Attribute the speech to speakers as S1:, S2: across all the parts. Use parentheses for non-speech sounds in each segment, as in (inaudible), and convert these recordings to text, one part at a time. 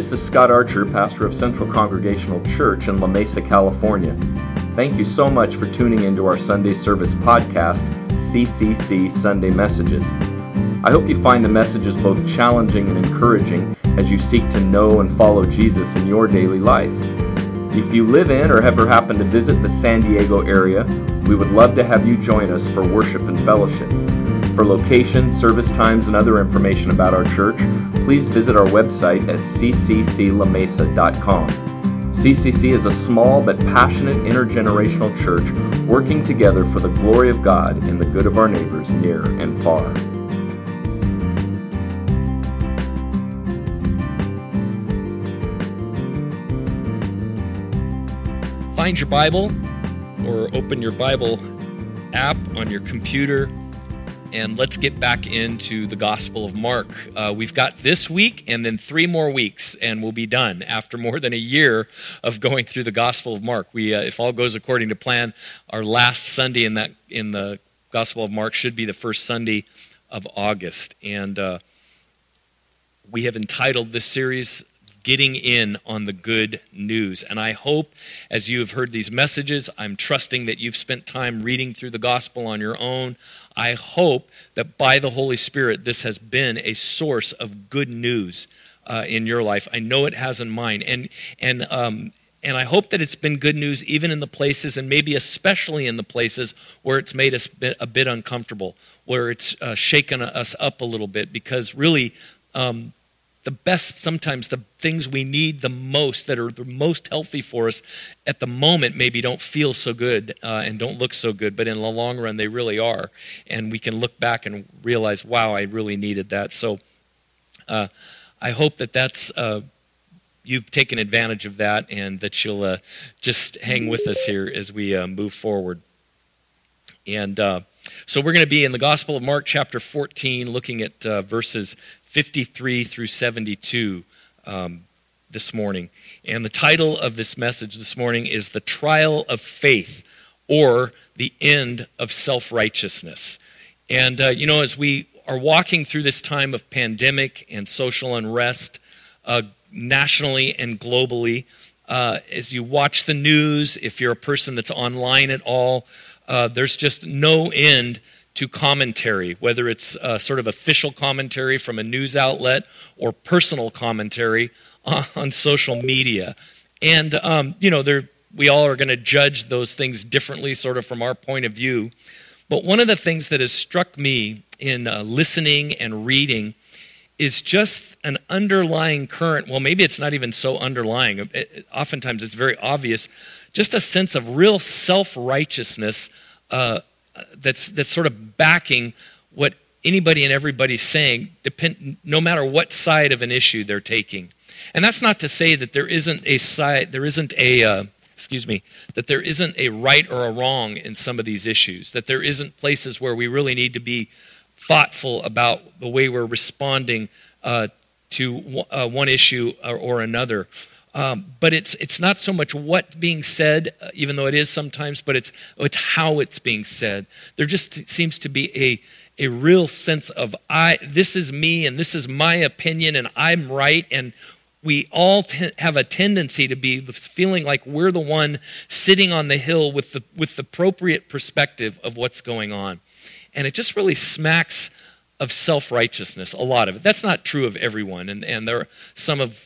S1: This is Scott Archer, pastor of Central Congregational Church in La Mesa, California. Thank you so much for tuning into our Sunday service podcast, CCC Sunday Messages. I hope you find the messages both challenging and encouraging as you seek to know and follow Jesus in your daily life. If you live in or ever happen to visit the San Diego area, we would love to have you join us for worship and fellowship. For location, service times, and other information about our church, please visit our website at ccclamesa.com. CCC is a small but passionate intergenerational church working together for the glory of God and the good of our neighbors near and far.
S2: Find your Bible or open your Bible app on your computer and let's get back into the Gospel of Mark. Uh, we've got this week and then three more weeks, and we'll be done after more than a year of going through the Gospel of Mark. We, uh, if all goes according to plan, our last Sunday in that in the Gospel of Mark should be the first Sunday of August, and uh, we have entitled this series getting in on the good news. And I hope, as you have heard these messages, I'm trusting that you've spent time reading through the gospel on your own. I hope that by the Holy Spirit, this has been a source of good news uh, in your life. I know it has in mine. And, and, um, and I hope that it's been good news even in the places, and maybe especially in the places where it's made us a bit uncomfortable, where it's uh, shaken us up a little bit, because really, um, the best sometimes the things we need the most that are the most healthy for us at the moment maybe don't feel so good uh, and don't look so good but in the long run they really are. And we can look back and realize wow i really needed that. So uh, i hope that that's uh, you've taken advantage of that and that you'll uh, just hang with us here as we uh, move forward. And uh, so we're going to be in the gospel of mark chapter 14 looking at verses 53 through 72 um, this morning. And the title of this message this morning is The Trial of Faith or The End of Self Righteousness. And, uh, you know, as we are walking through this time of pandemic and social unrest uh, nationally and globally, uh, as you watch the news, if you're a person that's online at all, uh, there's just no end to commentary, whether it's uh, sort of official commentary from a news outlet or personal commentary on social media. And, um, you know, we all are going to judge those things differently, sort of from our point of view. But one of the things that has struck me in uh, listening and reading is just an underlying current. Well, maybe it's not even so underlying. It, it, oftentimes it's very obvious. Just a sense of real self righteousness uh, that's that's sort of backing what anybody and everybody's saying, depend, no matter what side of an issue they're taking. And that's not to say that there isn't a side, there isn't a, uh, excuse me, that there isn't a right or a wrong in some of these issues. That there isn't places where we really need to be thoughtful about the way we're responding uh, to uh, one issue or, or another. Um, but it's it's not so much what being said, uh, even though it is sometimes, but it's it's how it's being said. There just seems to be a a real sense of I this is me and this is my opinion and I'm right and we all te- have a tendency to be feeling like we're the one sitting on the hill with the with the appropriate perspective of what's going on. And it just really smacks of self-righteousness a lot of it. That's not true of everyone and and there are some of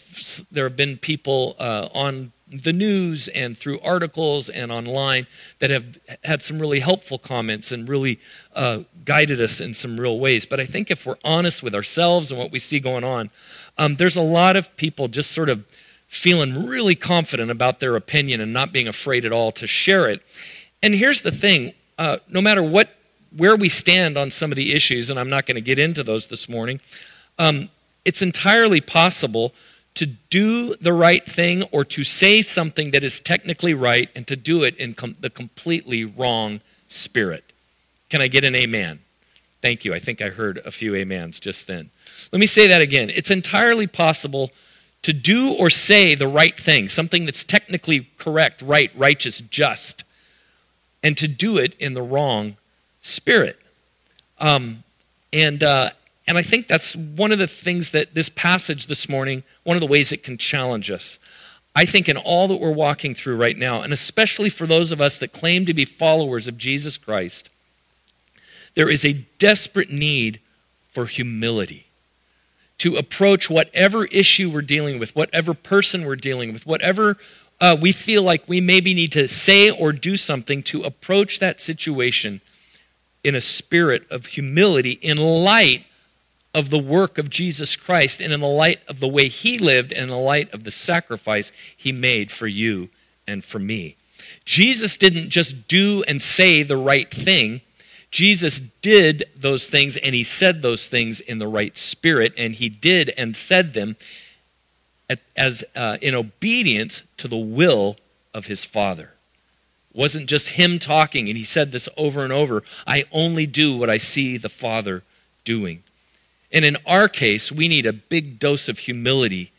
S2: there have been people uh, on the news and through articles and online that have had some really helpful comments and really uh, guided us in some real ways. But i think if we're honest with ourselves and what we see going on um, there's a lot of people just sort of feeling really confident about their opinion and not being afraid at all to share it. And here's the thing uh, no matter what where we stand on some of the issues, and I'm not going to get into those this morning, um, it's entirely possible to do the right thing or to say something that is technically right and to do it in com- the completely wrong spirit. Can I get an amen? Thank you. I think I heard a few amens just then. Let me say that again. It's entirely possible to do or say the right thing, something that's technically correct, right, righteous, just, and to do it in the wrong spirit. Um, and uh, And I think that's one of the things that this passage this morning, one of the ways it can challenge us. I think in all that we're walking through right now, and especially for those of us that claim to be followers of Jesus Christ, there is a desperate need for humility to approach whatever issue we're dealing with, whatever person we're dealing with, whatever uh, we feel like we maybe need to say or do something to approach that situation in a spirit of humility in light of the work of Jesus Christ and in the light of the way he lived and in the light of the sacrifice he made for you and for me. Jesus didn't just do and say the right thing. Jesus did those things and he said those things in the right spirit, and he did and said them as uh, in obedience to the will of his Father. Wasn't just him talking, and he said this over and over I only do what I see the Father doing. And in our case, we need a big dose of humility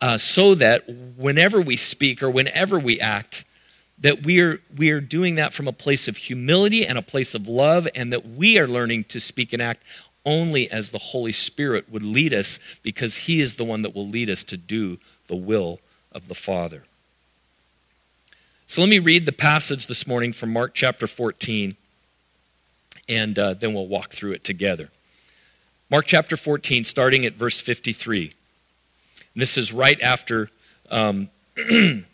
S2: uh, so that whenever we speak or whenever we act, that we're we're doing that from a place of humility and a place of love and that we are learning to speak and act only as the holy spirit would lead us because he is the one that will lead us to do the will of the father so let me read the passage this morning from mark chapter 14 and uh, then we'll walk through it together mark chapter 14 starting at verse 53 this is right after um, (clears throat)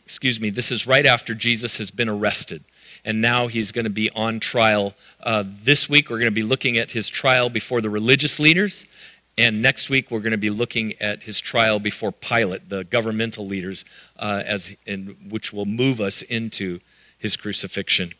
S2: excuse me, this is right after Jesus has been arrested. And now he's going to be on trial. Uh, this week, we're going to be looking at his trial before the religious leaders. And next week, we're going to be looking at his trial before Pilate, the governmental leaders, uh, as in, which will move us into his crucifixion.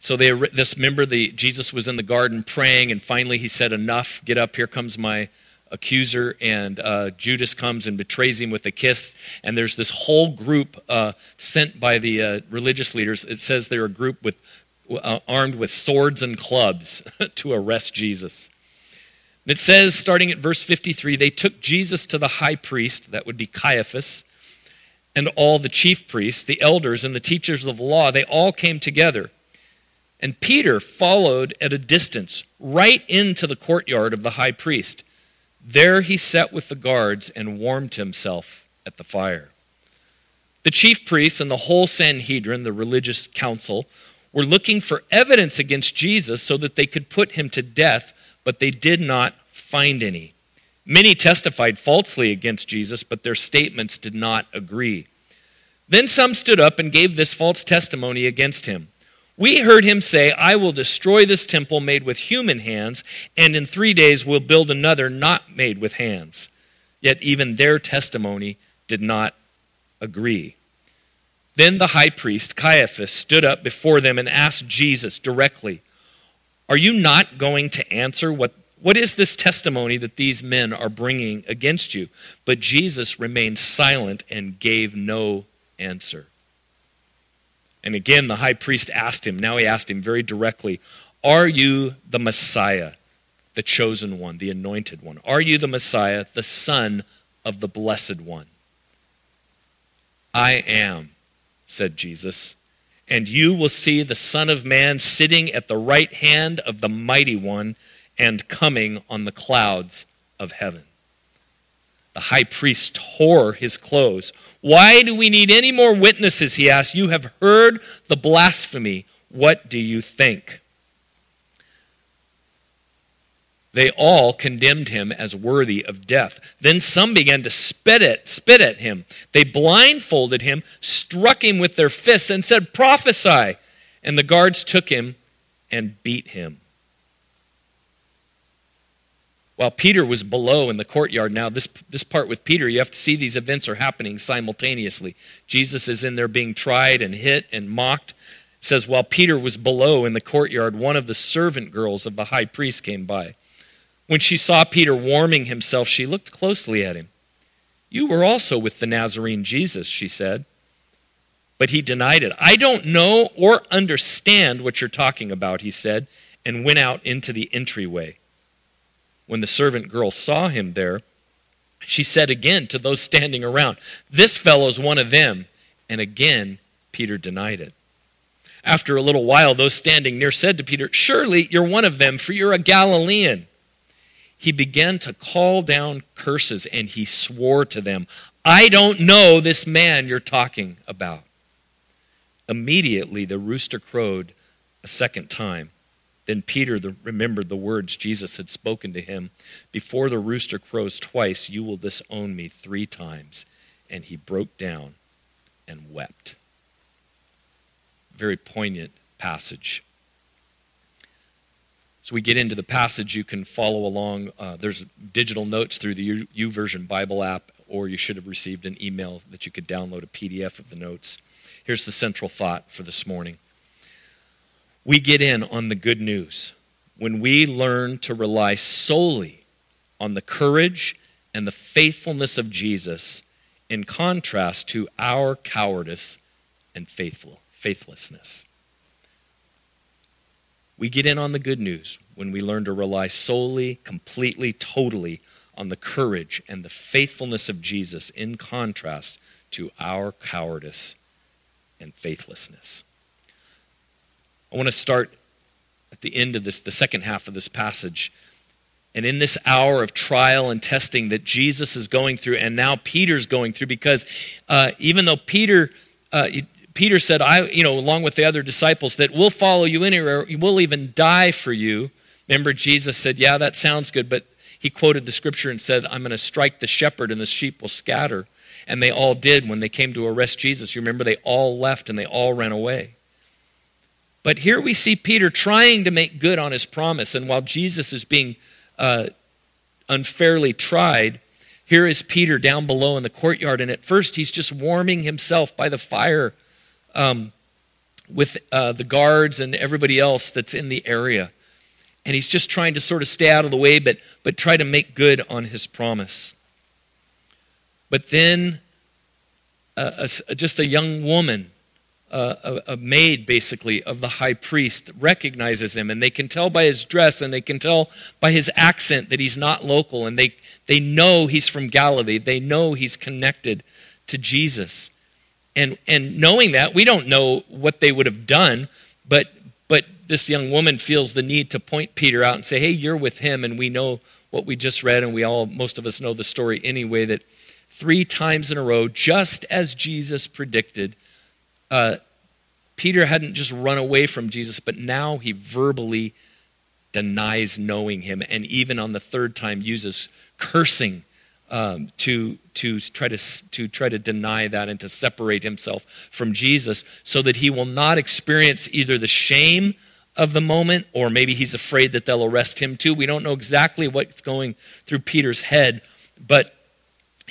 S2: So they this member, the Jesus was in the garden praying, and finally he said, "Enough! Get up! Here comes my accuser, and uh, Judas comes and betrays him with a kiss. And there's this whole group uh, sent by the uh, religious leaders. It says they're a group with uh, armed with swords and clubs (laughs) to arrest Jesus. It says, starting at verse 53, they took Jesus to the high priest, that would be Caiaphas, and all the chief priests, the elders, and the teachers of the law. They all came together. And Peter followed at a distance, right into the courtyard of the high priest. There he sat with the guards and warmed himself at the fire. The chief priests and the whole Sanhedrin, the religious council, were looking for evidence against Jesus so that they could put him to death, but they did not find any. Many testified falsely against Jesus, but their statements did not agree. Then some stood up and gave this false testimony against him. We heard him say, I will destroy this temple made with human hands, and in three days will build another not made with hands. Yet even their testimony did not agree. Then the high priest, Caiaphas, stood up before them and asked Jesus directly, Are you not going to answer what, what is this testimony that these men are bringing against you? But Jesus remained silent and gave no answer. And again, the high priest asked him, now he asked him very directly, Are you the Messiah, the chosen one, the anointed one? Are you the Messiah, the Son of the Blessed One? I am, said Jesus. And you will see the Son of Man sitting at the right hand of the Mighty One and coming on the clouds of heaven. The high priest tore his clothes. Why do we need any more witnesses? He asked. You have heard the blasphemy. What do you think? They all condemned him as worthy of death. Then some began to spit at, spit at him. They blindfolded him, struck him with their fists, and said, Prophesy! And the guards took him and beat him. While Peter was below in the courtyard, now this, this part with Peter, you have to see these events are happening simultaneously. Jesus is in there being tried and hit and mocked. It says, While Peter was below in the courtyard, one of the servant girls of the high priest came by. When she saw Peter warming himself, she looked closely at him. You were also with the Nazarene Jesus, she said. But he denied it. I don't know or understand what you're talking about, he said, and went out into the entryway. When the servant girl saw him there, she said again to those standing around, This fellow's one of them. And again, Peter denied it. After a little while, those standing near said to Peter, Surely you're one of them, for you're a Galilean. He began to call down curses and he swore to them, I don't know this man you're talking about. Immediately the rooster crowed a second time. Then Peter the, remembered the words Jesus had spoken to him Before the rooster crows twice, you will disown me three times. And he broke down and wept. Very poignant passage. So we get into the passage. You can follow along. Uh, there's digital notes through the U- YouVersion Bible app, or you should have received an email that you could download a PDF of the notes. Here's the central thought for this morning. We get in on the good news when we learn to rely solely on the courage and the faithfulness of Jesus in contrast to our cowardice and faithful faithlessness. We get in on the good news when we learn to rely solely, completely, totally on the courage and the faithfulness of Jesus in contrast to our cowardice and faithlessness. I want to start at the end of this, the second half of this passage. And in this hour of trial and testing that Jesus is going through, and now Peter's going through, because uh, even though Peter, uh, Peter said, I, you know, along with the other disciples, that we'll follow you anywhere, we'll even die for you. Remember, Jesus said, Yeah, that sounds good, but he quoted the scripture and said, I'm going to strike the shepherd and the sheep will scatter. And they all did when they came to arrest Jesus. You remember, they all left and they all ran away. But here we see Peter trying to make good on his promise. And while Jesus is being uh, unfairly tried, here is Peter down below in the courtyard. And at first, he's just warming himself by the fire um, with uh, the guards and everybody else that's in the area. And he's just trying to sort of stay out of the way, but, but try to make good on his promise. But then, uh, a, just a young woman, uh, a, a maid basically of the high priest, recognizes him, and they can tell by his dress and they can tell by his accent that he's not local, and they, they know he's from Galilee. They know he's connected to Jesus. And, and knowing that, we don't know what they would have done, but, but this young woman feels the need to point Peter out and say, hey, you're with him, and we know what we just read, and we all, most of us know the story anyway, that three times in a row, just as Jesus predicted, uh, Peter hadn't just run away from Jesus, but now he verbally denies knowing him, and even on the third time uses cursing um, to to try to to try to deny that and to separate himself from Jesus, so that he will not experience either the shame of the moment, or maybe he's afraid that they'll arrest him too. We don't know exactly what's going through Peter's head, but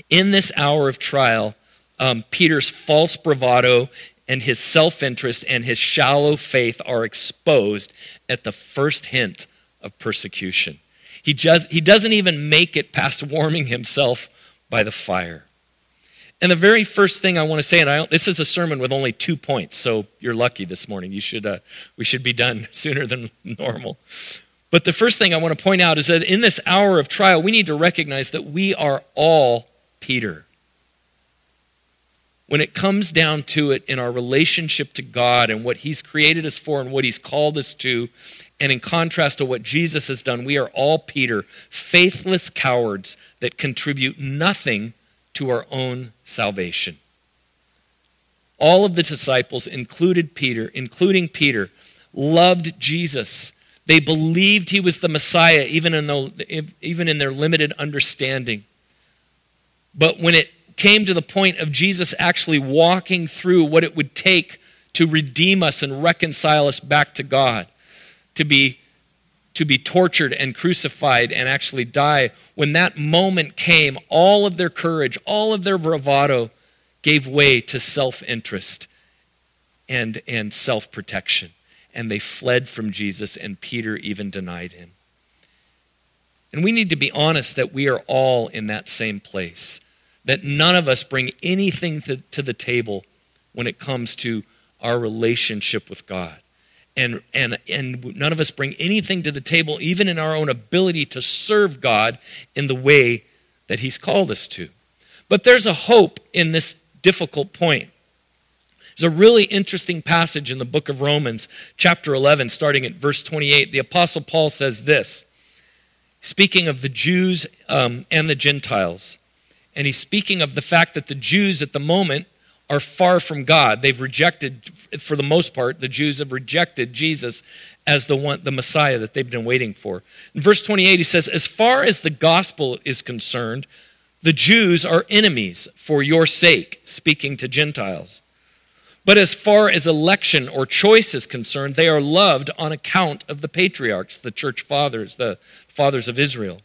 S2: in this hour of trial, um, Peter's false bravado and his self interest and his shallow faith are exposed at the first hint of persecution. He, just, he doesn't even make it past warming himself by the fire. And the very first thing I want to say, and I, this is a sermon with only two points, so you're lucky this morning. You should, uh, we should be done (laughs) sooner than normal. But the first thing I want to point out is that in this hour of trial, we need to recognize that we are all Peter when it comes down to it in our relationship to God and what He's created us for and what He's called us to, and in contrast to what Jesus has done, we are all Peter, faithless cowards that contribute nothing to our own salvation. All of the disciples, included Peter, including Peter, loved Jesus. They believed he was the Messiah, even in, the, even in their limited understanding. But when it came to the point of Jesus actually walking through what it would take to redeem us and reconcile us back to God, to be to be tortured and crucified and actually die. When that moment came, all of their courage, all of their bravado gave way to self-interest and and self-protection. And they fled from Jesus and Peter even denied him. And we need to be honest that we are all in that same place that none of us bring anything to, to the table when it comes to our relationship with God. And, and, and none of us bring anything to the table, even in our own ability to serve God in the way that He's called us to. But there's a hope in this difficult point. There's a really interesting passage in the book of Romans, chapter 11, starting at verse 28. The Apostle Paul says this speaking of the Jews um, and the Gentiles. And he's speaking of the fact that the Jews at the moment are far from God. They've rejected, for the most part, the Jews have rejected Jesus as the one, the Messiah that they've been waiting for. In verse 28, he says, As far as the gospel is concerned, the Jews are enemies for your sake, speaking to Gentiles. But as far as election or choice is concerned, they are loved on account of the patriarchs, the church fathers, the fathers of Israel.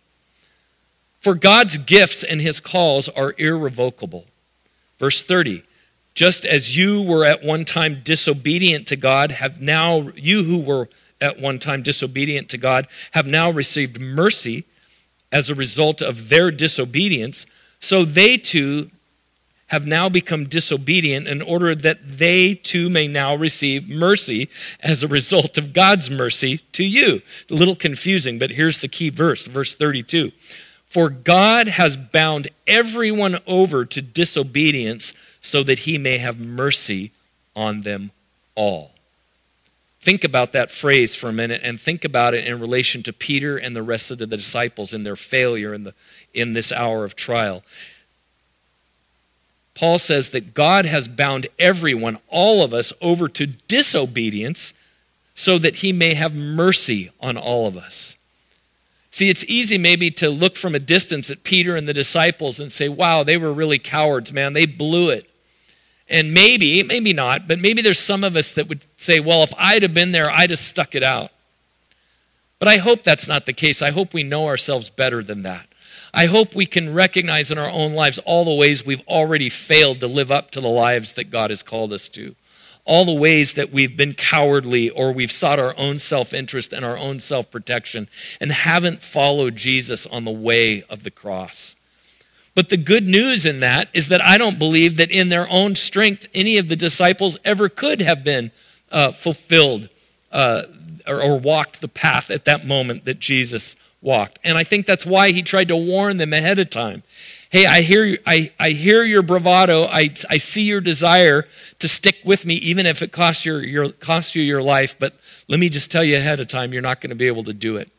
S2: For God's gifts and his calls are irrevocable. Verse 30 Just as you were at one time disobedient to God, have now, you who were at one time disobedient to God, have now received mercy as a result of their disobedience, so they too have now become disobedient in order that they too may now receive mercy as a result of God's mercy to you. A little confusing, but here's the key verse, verse 32. For God has bound everyone over to disobedience so that he may have mercy on them all. Think about that phrase for a minute and think about it in relation to Peter and the rest of the disciples in their failure in, the, in this hour of trial. Paul says that God has bound everyone, all of us, over to disobedience so that he may have mercy on all of us. See, it's easy maybe to look from a distance at Peter and the disciples and say, wow, they were really cowards, man. They blew it. And maybe, maybe not, but maybe there's some of us that would say, well, if I'd have been there, I'd have stuck it out. But I hope that's not the case. I hope we know ourselves better than that. I hope we can recognize in our own lives all the ways we've already failed to live up to the lives that God has called us to all the ways that we've been cowardly or we've sought our own self interest and our own self protection and haven't followed Jesus on the way of the cross. But the good news in that is that I don't believe that in their own strength any of the disciples ever could have been uh, fulfilled uh, or, or walked the path at that moment that Jesus walked. And I think that's why he tried to warn them ahead of time hey, I hear, I, I hear your bravado. I, I see your desire to stick with me, even if it costs, your, your, costs you your life. But let me just tell you ahead of time, you're not going to be able to do it.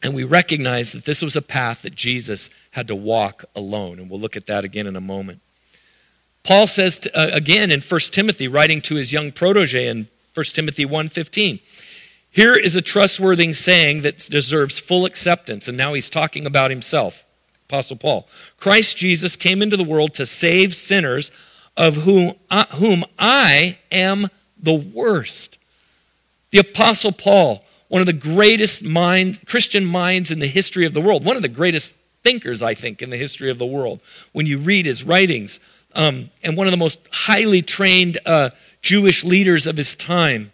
S2: And we recognize that this was a path that Jesus had to walk alone. And we'll look at that again in a moment. Paul says to, uh, again in 1 Timothy, writing to his young protege in 1 Timothy 1.15, here is a trustworthy saying that deserves full acceptance. And now he's talking about himself. Apostle Paul. Christ Jesus came into the world to save sinners, of whom I, whom I am the worst. The Apostle Paul, one of the greatest mind, Christian minds in the history of the world, one of the greatest thinkers, I think, in the history of the world. When you read his writings, um, and one of the most highly trained uh, Jewish leaders of his time.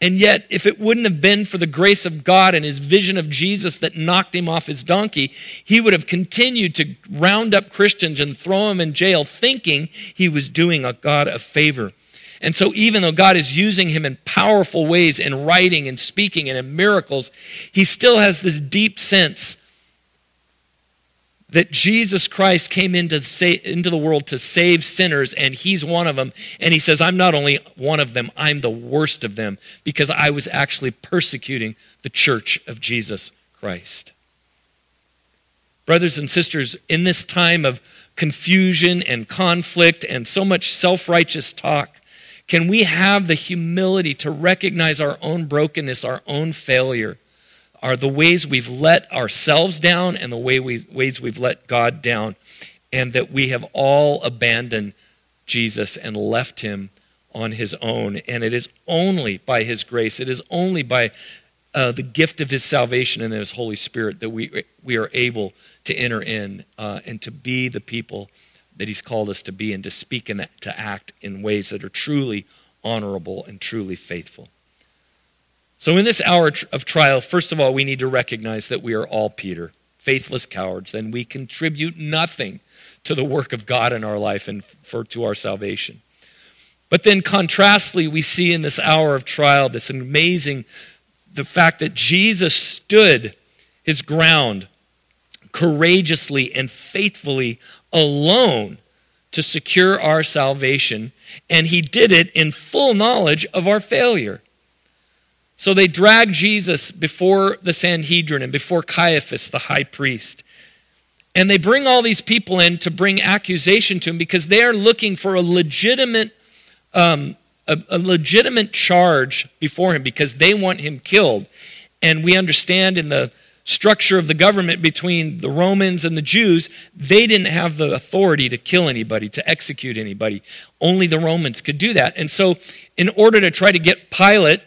S2: And yet, if it wouldn't have been for the grace of God and his vision of Jesus that knocked him off his donkey, he would have continued to round up Christians and throw them in jail, thinking he was doing a God a favor. And so, even though God is using him in powerful ways in writing and speaking and in miracles, he still has this deep sense that Jesus Christ came into, into the world to save sinners, and he's one of them. And he says, I'm not only one of them, I'm the worst of them, because I was actually persecuting the church of Jesus Christ. Brothers and sisters, in this time of confusion and conflict and so much self righteous talk, can we have the humility to recognize our own brokenness, our own failure? Are the ways we've let ourselves down and the way we, ways we've let God down, and that we have all abandoned Jesus and left him on his own. And it is only by his grace, it is only by uh, the gift of his salvation and his Holy Spirit that we, we are able to enter in uh, and to be the people that he's called us to be and to speak and to act in ways that are truly honorable and truly faithful. So, in this hour of trial, first of all, we need to recognize that we are all Peter, faithless cowards, and we contribute nothing to the work of God in our life and for to our salvation. But then, contrastly, we see in this hour of trial this amazing the fact that Jesus stood his ground courageously and faithfully alone to secure our salvation, and he did it in full knowledge of our failure. So they drag Jesus before the Sanhedrin and before Caiaphas, the high priest. And they bring all these people in to bring accusation to him because they are looking for a legitimate, um, a, a legitimate charge before him because they want him killed. And we understand in the structure of the government between the Romans and the Jews, they didn't have the authority to kill anybody, to execute anybody. Only the Romans could do that. And so, in order to try to get Pilate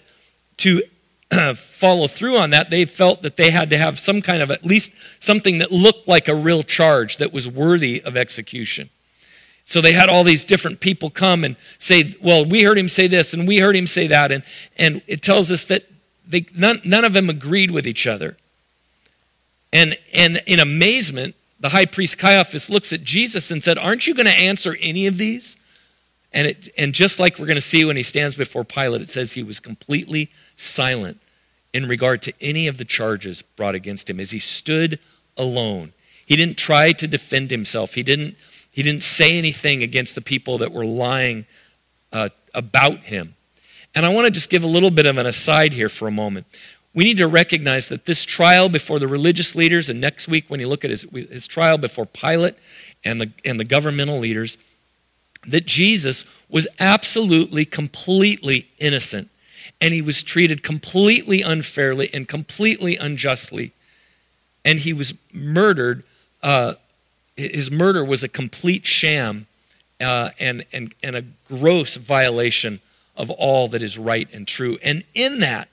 S2: to uh, follow through on that, they felt that they had to have some kind of at least something that looked like a real charge that was worthy of execution. So they had all these different people come and say, "Well, we heard him say this and we heard him say that," and and it tells us that they none, none of them agreed with each other. And, and in amazement, the high priest Caiaphas looks at Jesus and said, Aren't you going to answer any of these? And, it, and just like we're going to see when he stands before Pilate, it says he was completely silent in regard to any of the charges brought against him as he stood alone. He didn't try to defend himself. He didn't, he didn't say anything against the people that were lying uh, about him. And I want to just give a little bit of an aside here for a moment we need to recognize that this trial before the religious leaders, and next week when you look at his, his trial before Pilate and the, and the governmental leaders, that Jesus was absolutely, completely innocent. And he was treated completely unfairly and completely unjustly. And he was murdered. Uh, his murder was a complete sham uh, and, and, and a gross violation of all that is right and true. And in that,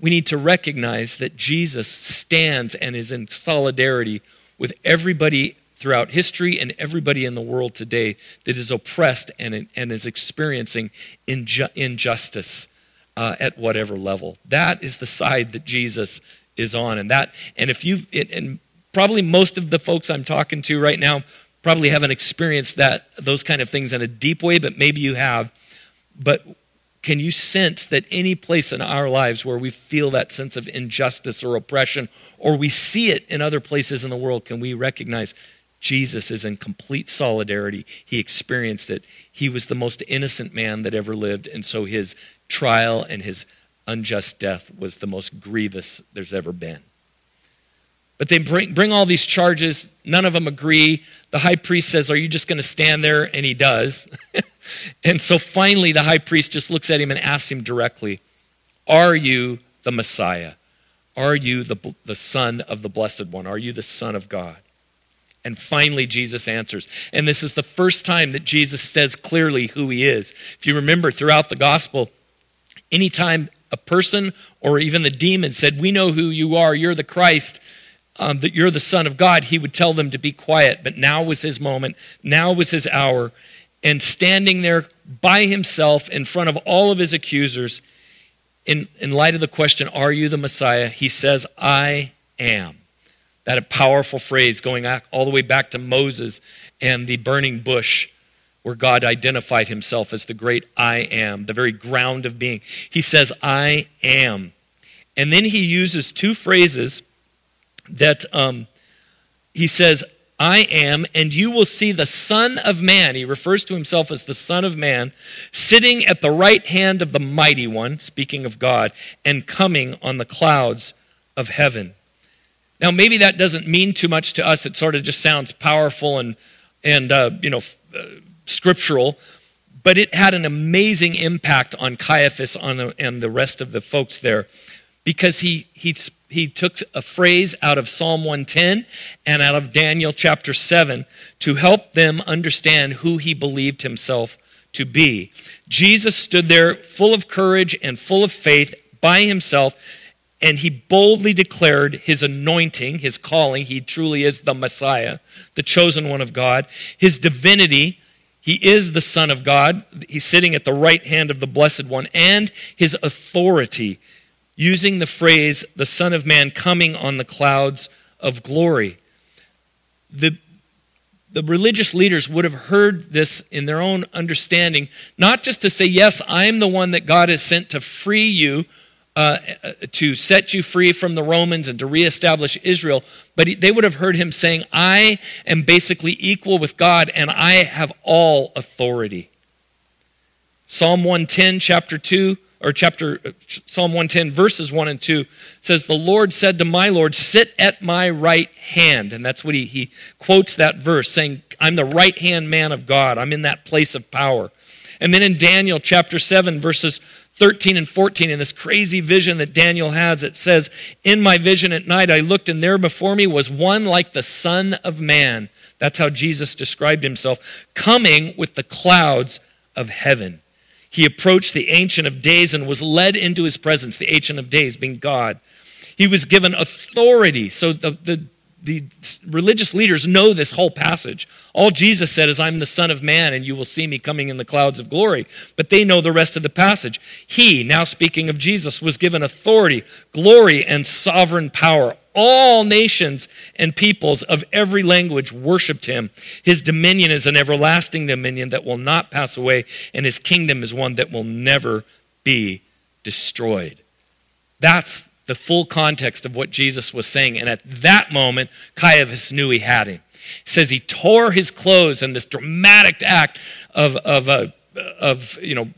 S2: we need to recognize that Jesus stands and is in solidarity with everybody throughout history and everybody in the world today that is oppressed and, and is experiencing inju- injustice uh, at whatever level. That is the side that Jesus is on, and that and if you and probably most of the folks I'm talking to right now probably haven't experienced that those kind of things in a deep way, but maybe you have. But can you sense that any place in our lives where we feel that sense of injustice or oppression, or we see it in other places in the world, can we recognize Jesus is in complete solidarity? He experienced it. He was the most innocent man that ever lived, and so his trial and his unjust death was the most grievous there's ever been. But they bring, bring all these charges. None of them agree. The high priest says, Are you just going to stand there? And he does. (laughs) and so finally, the high priest just looks at him and asks him directly, Are you the Messiah? Are you the, the Son of the Blessed One? Are you the Son of God? And finally, Jesus answers. And this is the first time that Jesus says clearly who he is. If you remember throughout the gospel, anytime a person or even the demon said, We know who you are, you're the Christ, um, that you're the Son of God, he would tell them to be quiet. But now was his moment. Now was his hour. And standing there by himself in front of all of his accusers, in, in light of the question, Are you the Messiah? He says, I am. That a powerful phrase going all the way back to Moses and the burning bush, where God identified himself as the great I am, the very ground of being. He says, I am. And then he uses two phrases that um, he says, I am, and you will see the Son of Man. He refers to himself as the Son of Man, sitting at the right hand of the Mighty One, speaking of God, and coming on the clouds of heaven. Now, maybe that doesn't mean too much to us. It sort of just sounds powerful and, and uh, you know, uh, scriptural, but it had an amazing impact on Caiaphas on and the rest of the folks there because he, he, he took a phrase out of Psalm 110 and out of Daniel chapter 7 to help them understand who he believed himself to be. Jesus stood there full of courage and full of faith by himself, and he boldly declared his anointing, his calling. He truly is the Messiah, the chosen one of God, his divinity. He is the Son of God. He's sitting at the right hand of the Blessed One, and his authority using the phrase, the Son of Man coming on the clouds of glory. The, the religious leaders would have heard this in their own understanding, not just to say, Yes, I'm the one that God has sent to free you, uh, to set you free from the Romans and to reestablish Israel, but they would have heard him saying, I am basically equal with God and I have all authority. Psalm 110, chapter 2, or chapter Psalm 110 verses 1 and 2 says the Lord said to my Lord sit at my right hand and that's what he he quotes that verse saying I'm the right hand man of God. I'm in that place of power. And then in Daniel chapter 7 verses 13 and 14 in this crazy vision that Daniel has it says in my vision at night I looked and there before me was one like the son of man that's how Jesus described himself coming with the clouds of heaven he approached the Ancient of Days and was led into his presence, the Ancient of Days being God. He was given authority. So the, the, the religious leaders know this whole passage. All Jesus said is, I'm the Son of Man, and you will see me coming in the clouds of glory. But they know the rest of the passage. He, now speaking of Jesus, was given authority, glory, and sovereign power all nations and peoples of every language worshiped him. His dominion is an everlasting dominion that will not pass away, and his kingdom is one that will never be destroyed. That's the full context of what Jesus was saying. And at that moment, Caiaphas knew he had him. Says he tore his clothes in this dramatic act of, of, uh, of you know,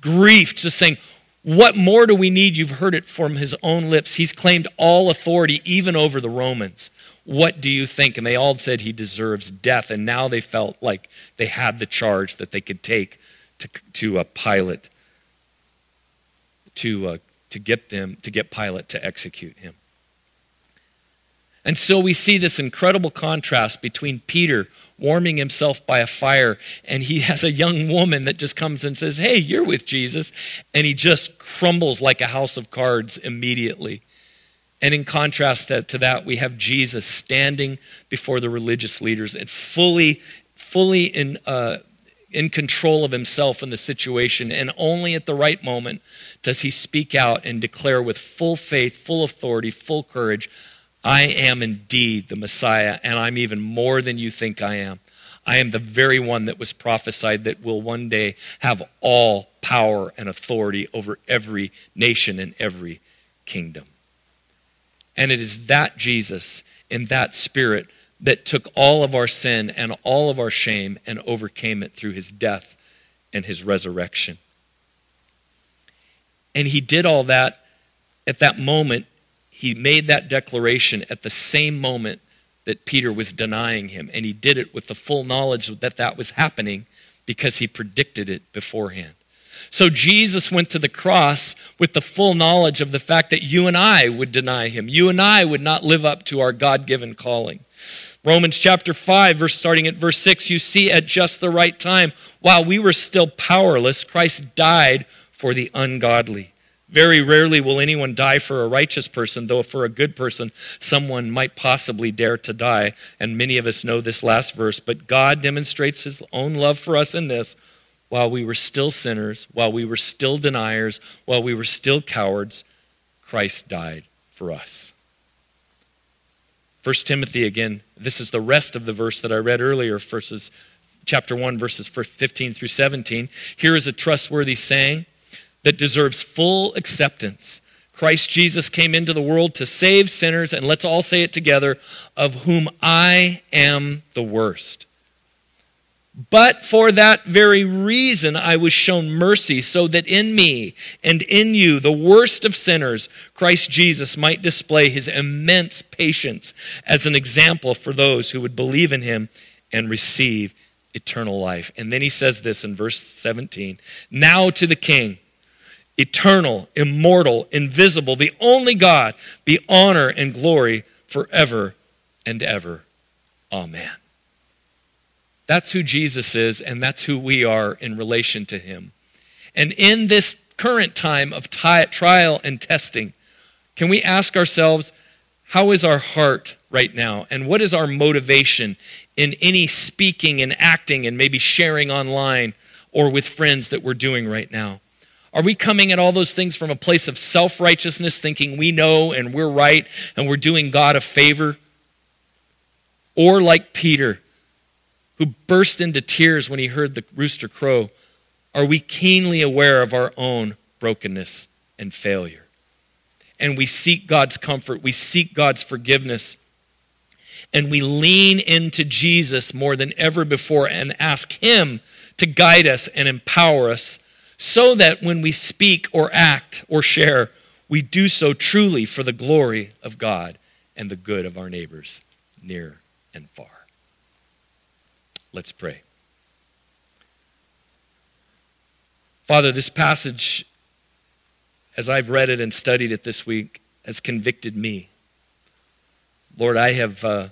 S2: grief, just saying, what more do we need? You've heard it from his own lips. He's claimed all authority, even over the Romans. What do you think? And they all said he deserves death. And now they felt like they had the charge that they could take to, to a Pilate to, uh, to get them to get Pilate to execute him. And so we see this incredible contrast between Peter warming himself by a fire, and he has a young woman that just comes and says, Hey, you're with Jesus. And he just crumbles like a house of cards immediately. And in contrast to that, we have Jesus standing before the religious leaders and fully, fully in, uh, in control of himself in the situation. And only at the right moment does he speak out and declare with full faith, full authority, full courage, I am indeed the Messiah, and I'm even more than you think I am. I am the very one that was prophesied that will one day have all power and authority over every nation and every kingdom. And it is that Jesus in that spirit that took all of our sin and all of our shame and overcame it through his death and his resurrection. And he did all that at that moment he made that declaration at the same moment that Peter was denying him. And he did it with the full knowledge that that was happening because he predicted it beforehand. So Jesus went to the cross with the full knowledge of the fact that you and I would deny him. You and I would not live up to our God given calling. Romans chapter 5, verse starting at verse 6, you see at just the right time, while we were still powerless, Christ died for the ungodly. Very rarely will anyone die for a righteous person, though for a good person, someone might possibly dare to die. And many of us know this last verse. But God demonstrates his own love for us in this while we were still sinners, while we were still deniers, while we were still cowards, Christ died for us. 1 Timothy again, this is the rest of the verse that I read earlier, verses chapter 1 verses 15 through 17. Here is a trustworthy saying that deserves full acceptance. Christ Jesus came into the world to save sinners, and let's all say it together, of whom I am the worst. But for that very reason I was shown mercy, so that in me and in you, the worst of sinners, Christ Jesus might display his immense patience as an example for those who would believe in him and receive eternal life. And then he says this in verse 17 Now to the King eternal, immortal, invisible, the only God, be honor and glory forever and ever. Amen. That's who Jesus is, and that's who we are in relation to him. And in this current time of trial and testing, can we ask ourselves, how is our heart right now? And what is our motivation in any speaking and acting and maybe sharing online or with friends that we're doing right now? Are we coming at all those things from a place of self righteousness, thinking we know and we're right and we're doing God a favor? Or like Peter, who burst into tears when he heard the rooster crow, are we keenly aware of our own brokenness and failure? And we seek God's comfort, we seek God's forgiveness, and we lean into Jesus more than ever before and ask Him to guide us and empower us so that when we speak or act or share, we do so truly for the glory of God and the good of our neighbors, near and far. Let's pray. Father, this passage, as I've read it and studied it this week, has convicted me. Lord, I have uh,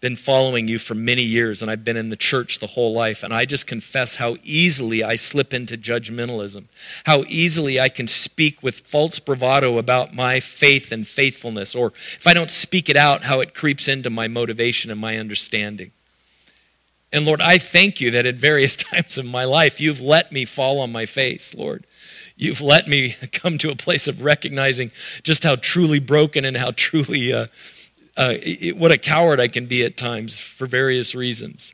S2: been following you for many years, and I've been in the church the whole life, and I just confess how easily I slip into judgmentalism, how easily I can speak with false bravado about my faith and faithfulness, or if I don't speak it out, how it creeps into my motivation and my understanding. And Lord, I thank you that at various (laughs) times of my life, you've let me fall on my face, Lord. You've let me (laughs) come to a place of recognizing just how truly broken and how truly. Uh, uh, it, what a coward I can be at times for various reasons.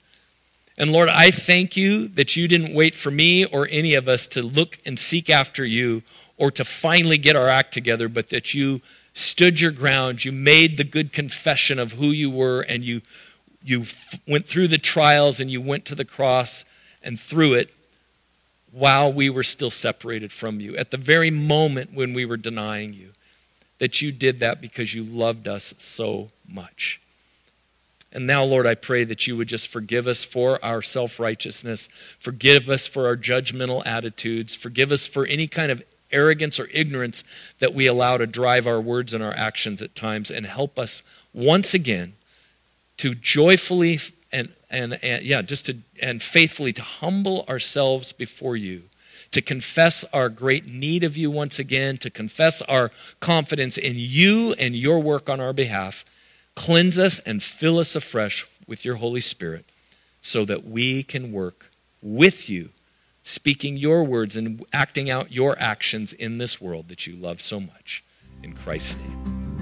S2: And Lord, I thank you that you didn't wait for me or any of us to look and seek after you or to finally get our act together, but that you stood your ground, you made the good confession of who you were, and you you went through the trials and you went to the cross and through it while we were still separated from you, at the very moment when we were denying you that you did that because you loved us so much. And now, Lord, I pray that you would just forgive us for our self righteousness, forgive us for our judgmental attitudes, forgive us for any kind of arrogance or ignorance that we allow to drive our words and our actions at times, and help us once again to joyfully and, and, and yeah, just to and faithfully to humble ourselves before you to confess our great need of you once again, to confess our confidence in you and your work on our behalf. Cleanse us and fill us afresh with your Holy Spirit so that we can work with you, speaking your words and acting out your actions in this world that you love so much. In Christ's name.